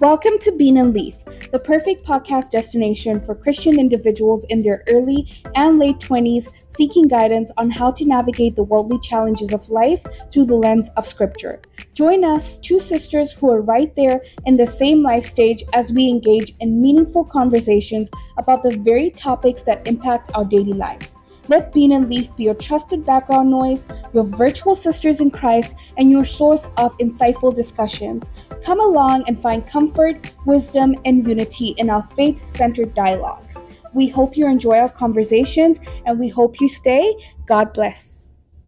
Welcome to Bean and Leaf, the perfect podcast destination for Christian individuals in their early and late 20s seeking guidance on how to navigate the worldly challenges of life through the lens of Scripture. Join us, two sisters who are right there in the same life stage, as we engage in meaningful conversations about the very topics that impact our daily lives. Let Bean and Leaf be your trusted background noise, your virtual sisters in Christ, and your source of insightful discussions. Come along and find comfort, wisdom, and unity in our faith centered dialogues. We hope you enjoy our conversations and we hope you stay. God bless.